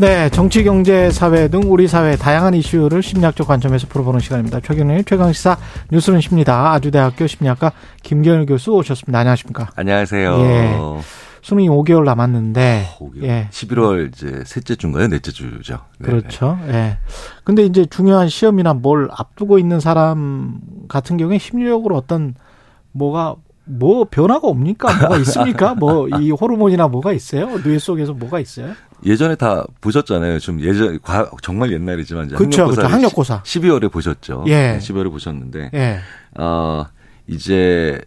네, 정치, 경제, 사회 등 우리 사회 다양한 이슈를 심리학적 관점에서 풀어보는 시간입니다. 최경영의 최강시사 뉴스는 십니다. 아주대학교 심리학과 김경일 교수 오셨습니다. 안녕하십니까? 안녕하세요. 예. 수능이 5개월 남았는데. 5개월. 예. 11월 이제 셋째 주인가요? 넷째 주죠. 네 그렇죠. 예. 근데 이제 중요한 시험이나 뭘 앞두고 있는 사람 같은 경우에 심리적으로 어떤 뭐가 뭐 변화가 옵니까? 뭐가 있습니까? 뭐 이 호르몬이나 뭐가 있어요? 뇌 속에서 뭐가 있어요? 예전에 다 보셨잖아요. 좀 예전 과 정말 옛날이지만 이제 그렇죠, 학력고사 그렇죠. 학력고사 12월에 보셨죠. 예. 12월에 보셨는데 예. 어 이제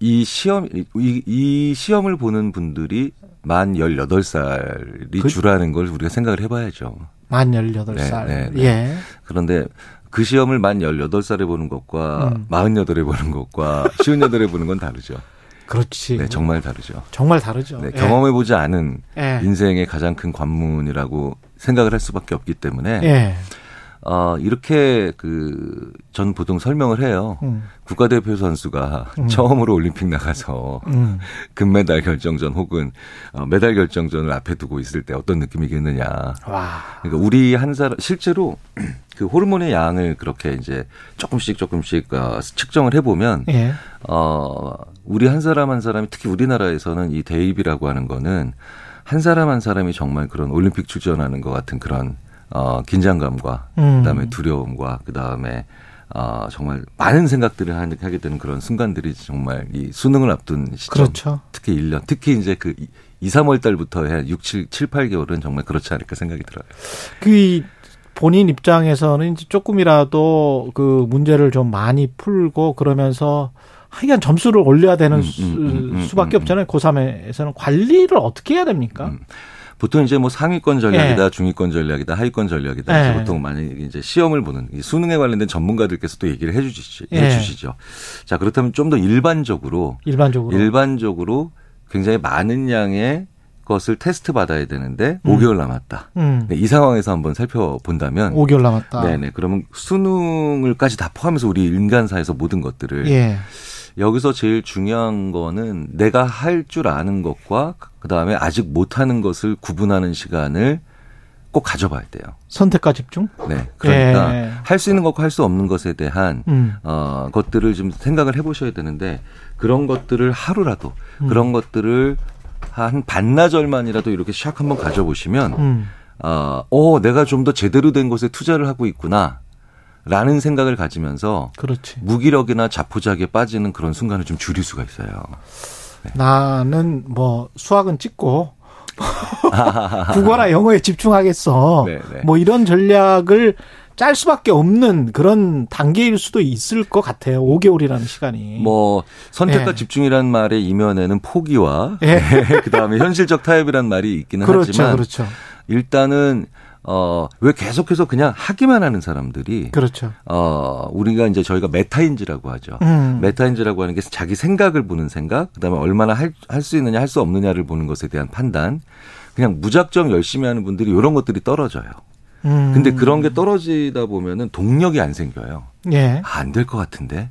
이 시험 이, 이 시험을 보는 분들이 만 18살이 그, 주라는 걸 우리가 생각을 해 봐야죠. 만 18살. 네, 네, 네. 예. 그런데 그 시험을 만 18살에 보는 것과 음. 48에 보는 것과 58에 보는 건 다르죠. 그렇지. 네, 정말 다르죠. 정말 다르죠. 네, 예. 경험해 보지 않은 예. 인생의 가장 큰 관문이라고 생각을 할 수밖에 없기 때문에 예. 어, 이렇게 그, 전 보통 설명을 해요. 음. 국가대표 선수가 음. 처음으로 올림픽 나가서 음. 금메달 결정전 혹은 어, 메달 결정전을 앞에 두고 있을 때 어떤 느낌이겠느냐. 와. 그러니까 우리 한 사람, 실제로 그 호르몬의 양을 그렇게 이제 조금씩 조금씩 어, 측정을 해보면, 예. 어, 우리 한 사람 한 사람이 특히 우리나라에서는 이 대입이라고 하는 거는 한 사람 한 사람이 정말 그런 올림픽 출전하는 것 같은 그런 어, 긴장감과 음. 그다음에 두려움과 그다음에 어, 정말 많은 생각들을 하게 되는 그런 순간들이 정말 이 수능을 앞둔 시점. 그렇죠. 특히 1년. 특히 이제 그 2, 3월 달부터 해 6, 7, 7, 8개월은 정말 그렇지 않을까 생각이 들어요. 그 본인 입장에서는 이제 조금이라도 그 문제를 좀 많이 풀고 그러면서 하여간 점수를 올려야 되는 음, 음, 음, 음 수밖에 음, 없잖아요. 고3에서는 관리를 어떻게 해야 됩니까? 보통 이제 뭐 상위권 전략이다, 네. 중위권 전략이다, 하위권 전략이다. 네. 보통 많이 이제 시험을 보는 수능에 관련된 전문가들께서 도 얘기를 해주시, 네. 해주시죠. 자 그렇다면 좀 더 일반적으로 일반적으로 일반적으로 굉장히 많은 양의 것을 테스트 받아야 되는데 음. 5개월 남았다. 음. 네, 이 상황에서 한번 살펴본다면 5개월 남았다. 네네. 그러면 수능을까지 다 포함해서 우리 인간사에서 모든 것들을 예. 여기서 제일 중요한 거는 내가 할 줄 아는 것과 그다음에 아직 못하는 것을 구분하는 시간을 꼭 가져봐야 돼요. 선택과 집중? 네. 그러니까 예. 할수 있는 것과 할 수 없는 것에 대한 음. 어 것들을 좀 생각을 해 보셔야 되는데 그런 것들을 하루라도 음. 그런 것들을 한 반나절만이라도 이렇게 샥 한번 가져 보시면 음. 어, 어, 내가 좀 더 제대로 된 것에 투자를 하고 있구나. 라는 생각을 가지면서 그렇지. 무기력이나 자포자기에 빠지는 그런 순간을 좀 줄일 수가 있어요. 네. 나는 뭐 수학은 찍고 국어나 영어에 집중하겠어. 네네. 네. 뭐 이런 전략을 짤 수밖에 없는 그런 단계일 수도 있을 것 같아요. 5개월이라는 시간이. 뭐 선택과 예. 집중이라는 말의 이면에는 포기와 예. 그다음에 현실적 타협이란 말이 있기는 그렇죠, 하지만 그렇죠. 일단은 어, 왜 계속해서 그냥 하기만 하는 사람들이. 그렇죠. 어, 우리가 이제 저희가 메타인지라고 하죠. 음. 메타인지라고 하는 게 자기 생각을 보는 생각, 그 다음에 얼마나 할, 할 수 있느냐, 할 수 없느냐를 보는 것에 대한 판단. 그냥 무작정 열심히 하는 분들이 이런 것들이 떨어져요. 음. 근데 그런 게 떨어지다 보면은 동력이 안 생겨요. 예. 아, 안될 것 같은데.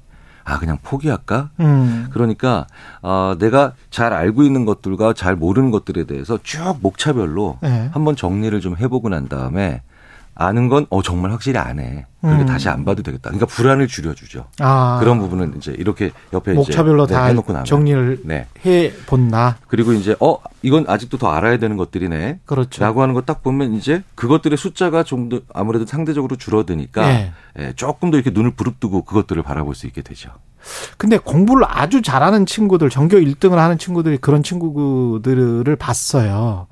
아 그냥 포기할까? 음. 그러니까 어, 내가 잘 알고 있는 것들과 잘 모르는 것들에 대해서 쭉 목차별로 네. 한번 정리를 좀 해보고 난 다음에 아는 건 어 정말 확실히 안 해. 그러니까 음. 다시 안 봐도 되겠다. 그러니까 불안을 줄여주죠. 아. 그런 부분은 이제 이렇게 옆에 목차별로 이제 다 네, 해놓고 나면. 정리를 네. 해 본다. 그리고 이제 어 이건 아직도 더 알아야 되는 것들이네. 그렇죠. 라고 하는 거 딱 보면 이제 그것들의 숫자가 좀 더 아무래도 상대적으로 줄어드니까 네. 예, 조금 더 이렇게 눈을 부릅뜨고 그것들을 바라볼 수 있게 되죠. 근데 공부를 아주 잘하는 친구들, 전교 1등을 하는 친구들이 그런 친구들을 봤어요.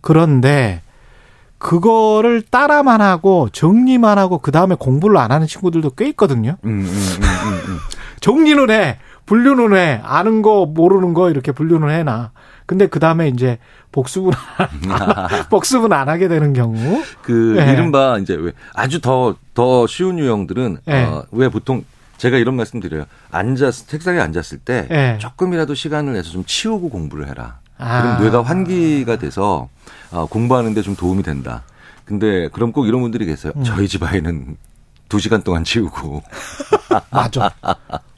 그런데 그거를 따라만 하고 정리만 하고 그 다음에 공부를 안 하는 친구들도 꽤 있거든요. 음, 음, 음, 음 정리는 해, 분류는 해, 아는 거 모르는 거 이렇게 분류는 해놔. 근데 그 다음에 이제 복습은 복습은 안 하게 되는 경우. 그 네. 이른바 이제 왜 아주 더더 쉬운 유형들은 네. 어, 왜 보통 제가 이런 말씀 드려요. 앉아서 책상에 앉았을 때 네. 조금이라도 시간을 내서 좀 치우고 공부를 해라. 아. 그럼 뇌가 환기가 돼서 어, 공부하는데 좀 도움이 된다. 근데 그럼 꼭 이런 분들이 계세요. 음. 저희 집 아이는 두 시간 동안 치우고. 맞아.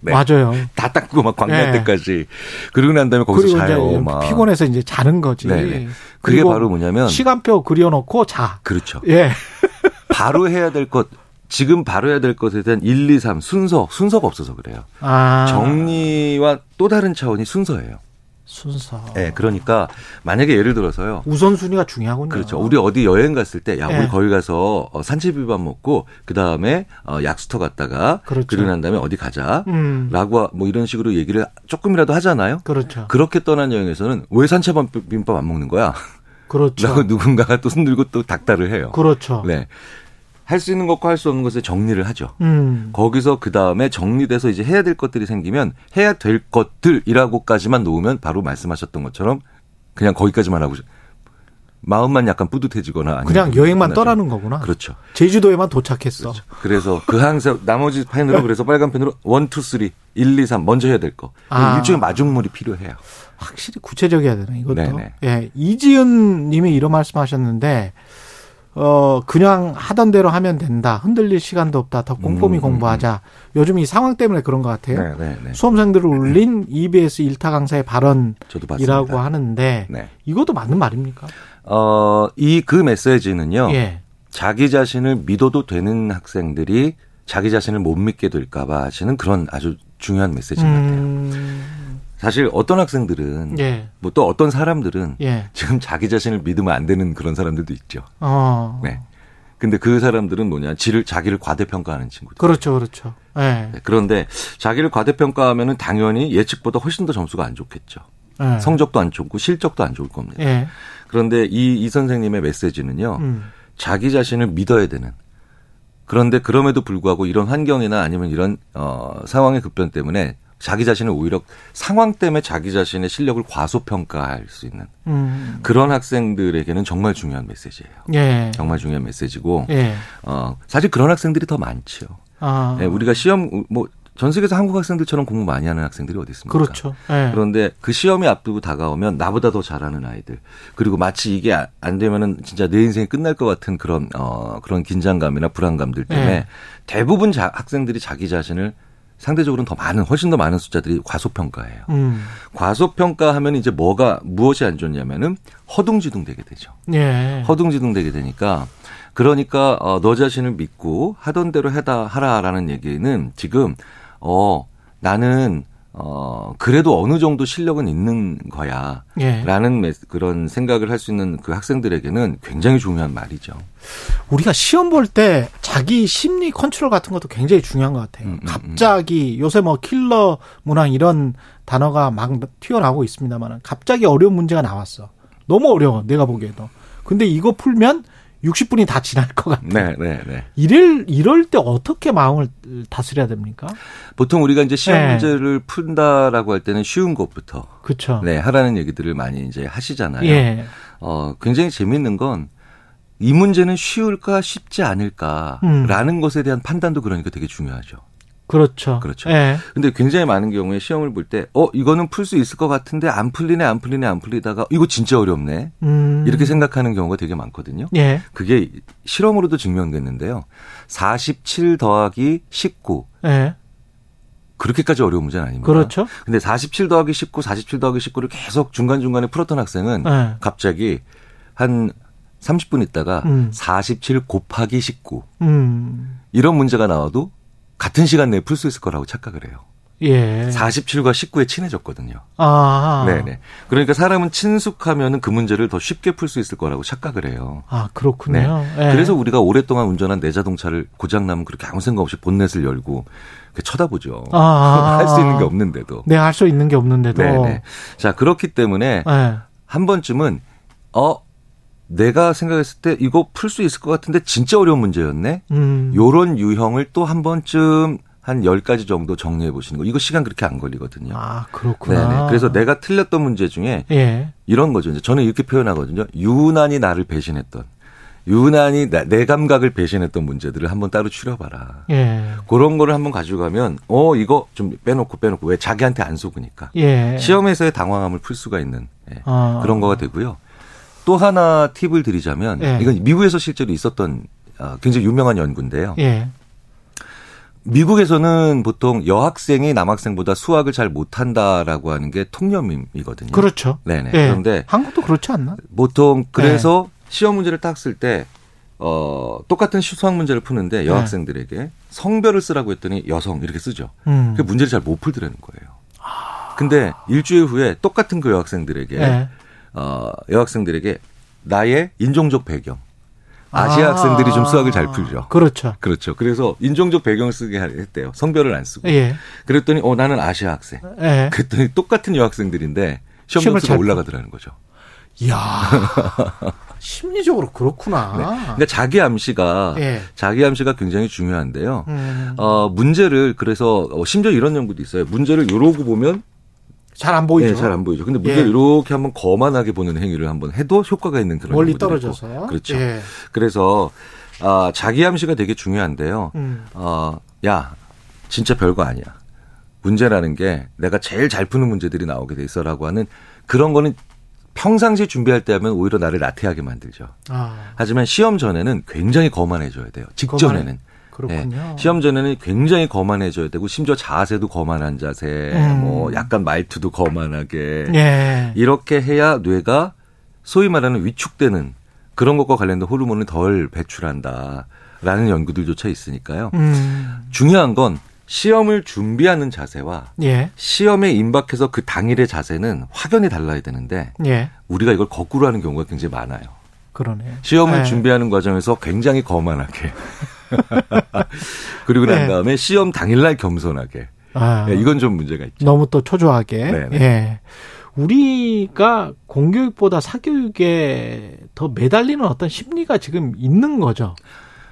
네. 맞아요. 다 닦고 막 광날 네. 때까지. 그러고 난 다음에 거기서 자요. 막. 피곤해서 이제 자는 거지. 네네. 그게 바로 뭐냐면 시간표 그려놓고 자. 그렇죠. 예. 바로 해야 될 것. 지금 바로 해야 될 것에 대한 1, 2, 3 순서, 순서가 없어서 그래요. 아. 정리와 또 다른 차원이 순서예요. 순서. 네, 그러니까 만약에 예를 들어서요. 우선순위가 중요하군요. 그렇죠. 우리 어디 여행 갔을 때, 야, 우리 네. 거기 가서 어, 산채비밥 먹고 그 다음에 어, 약수터 갔다가 그렇죠. 그리고 난 다음에 어디 가자라고 음. 뭐 이런 식으로 얘기를 조금이라도 하잖아요. 그렇죠. 그렇게 떠난 여행에서는 왜 산채비밥 안 먹는 거야? 그렇죠. 라고 누군가가 또 손들고 또 닥달을 해요. 그렇죠. 네. 할 수 있는 것과 할 수 없는 것을 정리를 하죠. 음. 거기서 그 다음에 정리돼서 이제 해야 될 것들이 생기면 해야 될 것들이라고까지만 놓으면 바로 말씀하셨던 것처럼 그냥 거기까지만 하고 마음만 약간 뿌듯해지거나 그냥 여행만 떠나는 거구나. 그렇죠. 제주도에만 도착했어. 그렇죠. 그래서 그 항상 나머지 펜으로 그래서 빨간 펜으로 one, two, three, 일, 이, 삼 먼저 해야 될 거. 아. 일종의 마중물이 필요해요. 확실히 구체적이어야 되네 이것도. 네네. 예, 이지은 님이 이런 말씀하셨는데 어, 그냥 하던 대로 하면 된다. 흔들릴 시간도 없다. 더 꼼꼼히 음, 음 공부하자. 음. 요즘 이 상황 때문에 그런 것 같아요. 네, 네, 네. 수험생들을 울린 EBS 일타 강사의 발언이라고 하는데 네. 이것도 맞는 말입니까? 어, 이 그 메시지는요. 예. 자기 자신을 믿어도 되는 학생들이 자기 자신을 못 믿게 될까봐 하시는 그런 아주 중요한 메시지인 것 같아요. 음. 사실 어떤 학생들은 예. 뭐또 어떤 사람들은 예. 지금 자기 자신을 믿으면 안 되는 그런 사람들도 있죠. 어. 네. 근데 그 사람들은 뭐냐, 지를 자기를 과대평가하는 친구들. 그렇죠, 그렇죠. 예. 네. 그런데 자기를 과대평가하면은 당연히 예측보다 훨씬 더 점수가 안 좋겠죠. 예. 성적도 안 좋고 실적도 안 좋을 겁니다. 예. 그런데 이, 이 선생님의 메시지는요, 음. 자기 자신을 믿어야 되는. 그런데 그럼에도 불구하고 이런 환경이나 아니면 이런 어 상황의 급변 때문에 자기 자신을 오히려 상황 때문에 자기 자신의 실력을 과소평가할 수 있는 음. 그런 학생들에게는 정말 중요한 메시지예요. 예. 정말 중요한 메시지고 예. 어, 사실 그런 학생들이 더 많죠. 아. 예, 우리가 시험 뭐 전 세계에서 한국 학생들처럼 공부 많이 하는 학생들이 어디 있습니까? 그렇죠. 예. 그런데 그 시험이 앞두고 다가오면 나보다 더 잘하는 아이들 그리고 마치 이게 안 되면은 진짜 내 인생이 끝날 것 같은 그런 어 그런 긴장감이나 불안감들 때문에 예. 대부분 자, 학생들이 자기 자신을 상대적으로는 더 많은 훨씬 더 많은 숫자들이 과소평가예요. 음. 과소평가하면 이제 뭐가 무엇이 안 좋냐면은 허둥지둥 되게 되죠. 예. 허둥지둥 되게 되니까 그러니까 어, 너 자신을 믿고 하던 대로 해다 하라라는 얘기는 지금 어 나는 어, 그래도 어느 정도 실력은 있는 거야. 예. 라는 그런 생각을 할 수 있는 그 학생들에게는 굉장히 중요한 말이죠. 우리가 시험 볼 때 자기 심리 컨트롤 같은 것도 굉장히 중요한 것 같아요. 음, 음, 음. 갑자기 요새 뭐 킬러 문항 이런 단어가 막 튀어나오고 있습니다만 갑자기 어려운 문제가 나왔어. 너무 어려워. 내가 보기에도. 근데 이거 풀면 60분이 다 지날 것 같아요. 네, 네, 네. 이럴 이럴 때 어떻게 마음을 다스려야 됩니까? 보통 우리가 이제 시험 네. 문제를 푼다라고 할 때는 쉬운 것부터 그렇죠. 네, 하라는 얘기들을 많이 이제 하시잖아요. 예. 어, 굉장히 재밌는 건 이 문제는 쉬울까 쉽지 않을까라는 음. 것에 대한 판단도 그러니까 되게 중요하죠. 그렇죠. 그렇죠. 예. 근데 굉장히 많은 경우에 시험을 볼 때, 어, 이거는 풀 수 있을 것 같은데 안 풀리네, 안 풀리네, 안 풀리다가 이거 진짜 어렵네. 음. 이렇게 생각하는 경우가 되게 많거든요. 예. 그게 실험으로도 증명됐는데요. 47 더하기 19. 예. 그렇게까지 어려운 문제는 아닙니다. 그렇죠. 근데 47 더하기 19, 47 더하기 19를 계속 중간중간에 풀었던 학생은 예. 갑자기 한 30분 있다가 음. 47 곱하기 19. 음. 이런 문제가 나와도 같은 시간 내에 풀 수 있을 거라고 착각을 해요. 예. 47과 19에 친해졌거든요. 아. 네네. 그러니까 사람은 친숙하면은 그 문제를 더 쉽게 풀 수 있을 거라고 착각을 해요. 아, 그렇군요. 네. 예. 그래서 우리가 오랫동안 운전한 내 자동차를 고장나면 그렇게 아무 생각 없이 본넷을 열고 쳐다보죠. 아. 할 수 있는 게 없는데도. 네, 할 수 있는 게 없는데도. 네네. 자, 그렇기 때문에 예. 한 번쯤은 어, 내가 생각했을 때 이거 풀 수 있을 것 같은데 진짜 어려운 문제였네. 음. 요런 유형을 또 한 번쯤 한 10가지 정도 정리해 보시는 거. 이거 시간 그렇게 안 걸리거든요. 아, 그렇구나. 네네. 그래서 내가 틀렸던 문제 중에 예. 이런 거죠. 이제 저는 이렇게 표현하거든요. 유난히 나를 배신했던 유난히 내 감각을 배신했던 문제들을 한번 따로 추려봐라. 예. 그런 거를 한번 가져가면 어 이거 좀 빼놓고 빼놓고 왜 자기한테 안 속으니까 예. 시험에서의 당황함을 풀 수가 있는 예. 아. 그런 거가 되고요. 또 하나 팁을 드리자면 예. 이건 미국에서 실제로 있었던 어, 굉장히 유명한 연구인데요. 예. 미국에서는 보통 여학생이 남학생보다 수학을 잘 못한다라고 하는 게 통념이거든요. 그렇죠. 네네. 예. 그런데 한국도 그렇지 않나? 보통 그래서 예. 시험 문제를 딱 쓸 때 어, 똑같은 수학 문제를 푸는데 네. 여학생들에게 네. 성별을 쓰라고 했더니 여성 이렇게 쓰죠. 음. 그 문제를 잘 못 풀더라는 거예요. 아. 근데 일주일 후에 똑같은 그 여학생들에게 네. 어, 여학생들에게 나의 인종적 배경 아시아 아. 학생들이 좀 수학을 잘 풀죠. 그렇죠. 그렇죠. 그래서 인종적 배경을 쓰게 했대요. 성별을 안 쓰고. 예. 그랬더니 어 나는 아시아 학생. 예. 그랬더니 똑같은 여학생들인데 시험 점수가 올라가더라는 거죠. 이야. 심리적으로 그렇구나. 네. 그러니까 자기 암시가 예. 자기 암시가 굉장히 중요한데요. 음. 어 문제를 그래서 어, 심지어 이런 연구도 있어요. 문제를 요러고 보면 잘 안 보이죠. 네, 잘 안 보이죠. 근데 문제를 예. 이렇게 한번 거만하게 보는 행위를 한번 해도 효과가 있는 그런 멀리 떨어져서. 그렇죠. 예. 그래서 아 자기 암시가 되게 중요한데요. 음. 어 야 진짜 별거 아니야. 문제라는 게 내가 제일 잘 푸는 문제들이 나오게 돼 있어라고 하는 그런 거는 평상시 준비할 때 하면 오히려 나를 나태하게 만들죠. 아. 하지만 시험 전에는 굉장히 거만해져야 돼요. 직전에는. 그렇군요. 네. 시험 전에는 굉장히 거만해져야 되고 심지어 자세도 거만한 자세, 음. 뭐 약간 말투도 거만하게 예. 이렇게 해야 뇌가 소위 말하는 위축되는 그런 것과 관련된 호르몬을 덜 배출한다라는 연구들조차 있으니까요. 음. 중요한 건 시험을 준비하는 자세와 예. 시험에 임박해서 그 당일의 자세는 확연히 달라야 되는데 예. 우리가 이걸 거꾸로 하는 경우가 굉장히 많아요. 그러네. 시험을 예. 준비하는 과정에서 굉장히 거만하게 그리고 난 네. 다음에 시험 당일날 겸손하게 아. 예, 이건 좀 문제가 있죠. 너무 또 초조하게. 네네. 네. 예. 우리가 공교육보다 사교육에 더 매달리는 어떤 심리가 지금 있는 거죠.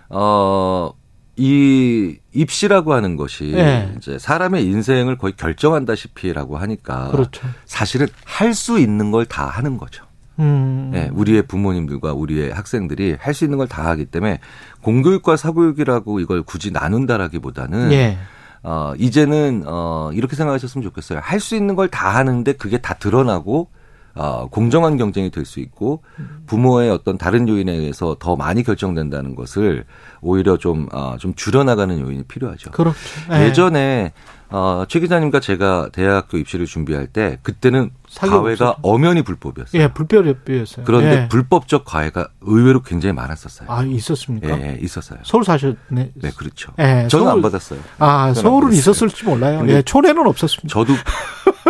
어, 이 입시라고 하는 것이 네. 이제 사람의 인생을 거의 결정한다시피라고 하니까 그렇죠. 사실은 할 수 있는 걸 다 하는 거죠. 음. 네, 우리의 부모님들과 우리의 학생들이 할 수 있는 걸 다 하기 때문에 공교육과 사교육이라고 이걸 굳이 나눈다라기보다는 네. 어 이제는 어 이렇게 생각하셨으면 좋겠어요. 할 수 있는 걸 다 하는데 그게 다 드러나고 어, 공정한 경쟁이 될 수 있고 부모의 어떤 다른 요인에 의해서 더 많이 결정된다는 것을 오히려 좀, 어, 좀 줄여나가는 요인이 필요하죠. 그렇죠. 네. 예전에 어, 최 기자님과 제가 대학교 입시를 준비할 때 그때는 과외가 없었죠. 엄연히 불법이었어요. 예, 불법이었어요. 그런데 예. 불법적 과외가 의외로 굉장히 많았었어요. 아, 있었습니까? 예, 예 있었어요. 서울 사셨네. 네, 그렇죠. 예, 저는 서울, 안 받았어요. 아, 서울은 있었을지 몰라요. 예, 촌에는 없었습니다. 저도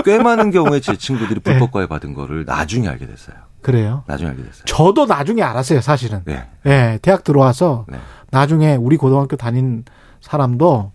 꽤 많은 경우에 제 친구들이 예. 불법 과외 받은 거를 나중에 알게 됐어요. 그래요? 나중에 알게 됐어요. 저도 나중에 알았어요, 사실은. 네. 예, 대학 들어와서 네. 나중에 우리 고등학교 다닌 사람도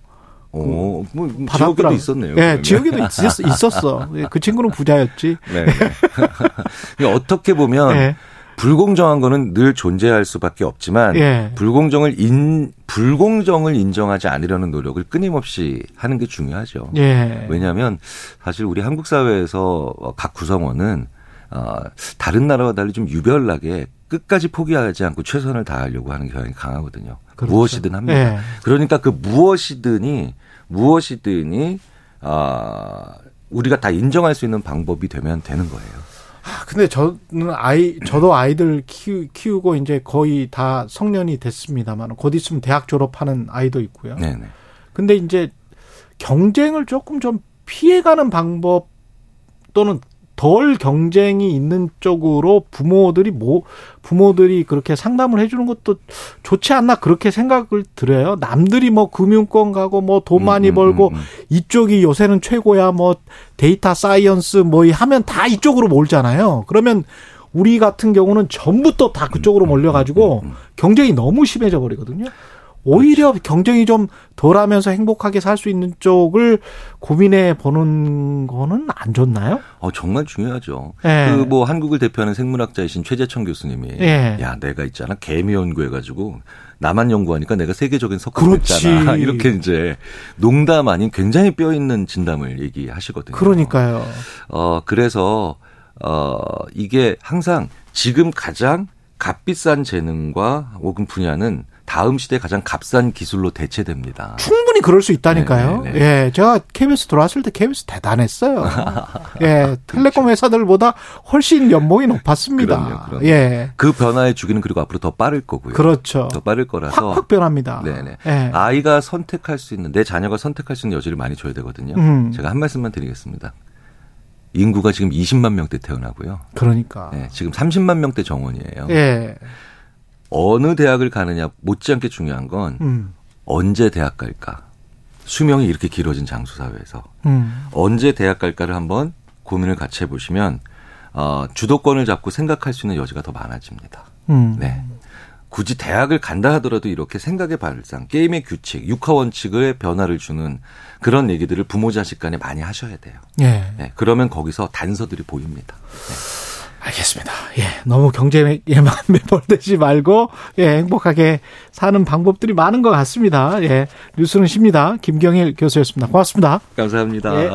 오, 뭐, 뭐 지역에도 있었네요. 네, 지역에도 있었, 있었어. 예, 그 친구는 부자였지. 네. 네. 어떻게 보면 네. 불공정한 거는 늘 존재할 수밖에 없지만 예. 불공정을 인 불공정을 인정하지 않으려는 노력을 끊임없이 하는 게 중요하죠. 예. 왜냐하면 사실 우리 한국 사회에서 각 구성원은 어 다른 나라와 달리 좀 유별나게 끝까지 포기하지 않고 최선을 다하려고 하는 경향이 강하거든요. 그렇죠. 무엇이든 합니다. 예. 그러니까 그 무엇이든이 무엇이든이 아 우리가 다 인정할 수 있는 방법이 되면 되는 거예요. 아, 근데 저는 아이 저도 아이들 키우, 키우고 이제 거의 다 성년이 됐습니다만 곧 있으면 대학 졸업하는 아이도 있고요. 네네. 근데 이제 경쟁을 조금 좀 피해가는 방법 또는 덜 경쟁이 있는 쪽으로 부모들이 뭐 부모들이 그렇게 상담을 해주는 것도 좋지 않나 그렇게 생각을 들어요. 남들이 뭐 금융권 가고 뭐 돈 많이 음, 음, 벌고 음, 음, 이쪽이 요새는 최고야 뭐 data science 뭐 하면 다 이쪽으로 몰잖아요. 그러면 우리 같은 경우는 전부 또 다 그쪽으로 몰려가지고 경쟁이 너무 심해져 버리거든요. 오히려 그렇죠. 경쟁이 좀 덜하면서 행복하게 살 수 있는 쪽을 고민해 보는 거는 안 좋나요? 어 정말 중요하죠. 네. 그뭐 한국을 대표하는 생물학자이신 최재천 교수님이 네. 야 내가 있잖아 개미 연구해가지고 나만 연구하니까 내가 세계적인 석학했잖아 이렇게 이제 농담 아닌 굉장히 뼈 있는 진담을 얘기하시거든요. 그러니까요. 어 그래서 어 이게 항상 지금 가장 값비싼 재능과 혹은 분야는 다음 시대 가장 값싼 기술로 대체됩니다. 충분히 그럴 수 있다니까요. 네네네. 네, 네. 예, 제가 KBS 들어왔을 때 KBS 대단했어요. 예, 텔레콤 그렇죠. 회사들보다 훨씬 연봉이 높았습니다. 그럼요, 그럼요. 예. 그 변화의 주기는 그리고 앞으로 더 빠를 거고요. 그렇죠. 더 빠를 거라서 확확 변합니다. 네네. 예. 아이가 선택할 수 있는 내 자녀가 선택할 수 있는 여지를 많이 줘야 되거든요. 음. 제가 한 말씀만 드리겠습니다. 인구가 지금 20만 명대 태어나고요. 그러니까. 네, 지금 30만 명대 정원이에요. 예. 어느 대학을 가느냐 못지않게 중요한 건 음. 언제 대학 갈까. 수명이 이렇게 길어진 장수 사회에서 음. 언제 대학 갈까를 한번 고민을 같이 해보시면 어, 주도권을 잡고 생각할 수 있는 여지가 더 많아집니다. 음. 네. 굳이 대학을 간다 하더라도 이렇게 생각의 발상, 게임의 규칙, 육하 원칙의 변화를 주는 그런 얘기들을 부모 자식 간에 많이 하셔야 돼요. 예. 네, 그러면 거기서 단서들이 보입니다. 네. 알겠습니다. 예, 너무 경제에만 매몰되지 말고 예, 행복하게 사는 방법들이 많은 것 같습니다. 예, 뉴스는 쉽니다. 김경일 교수였습니다. 고맙습니다. 감사합니다. 예.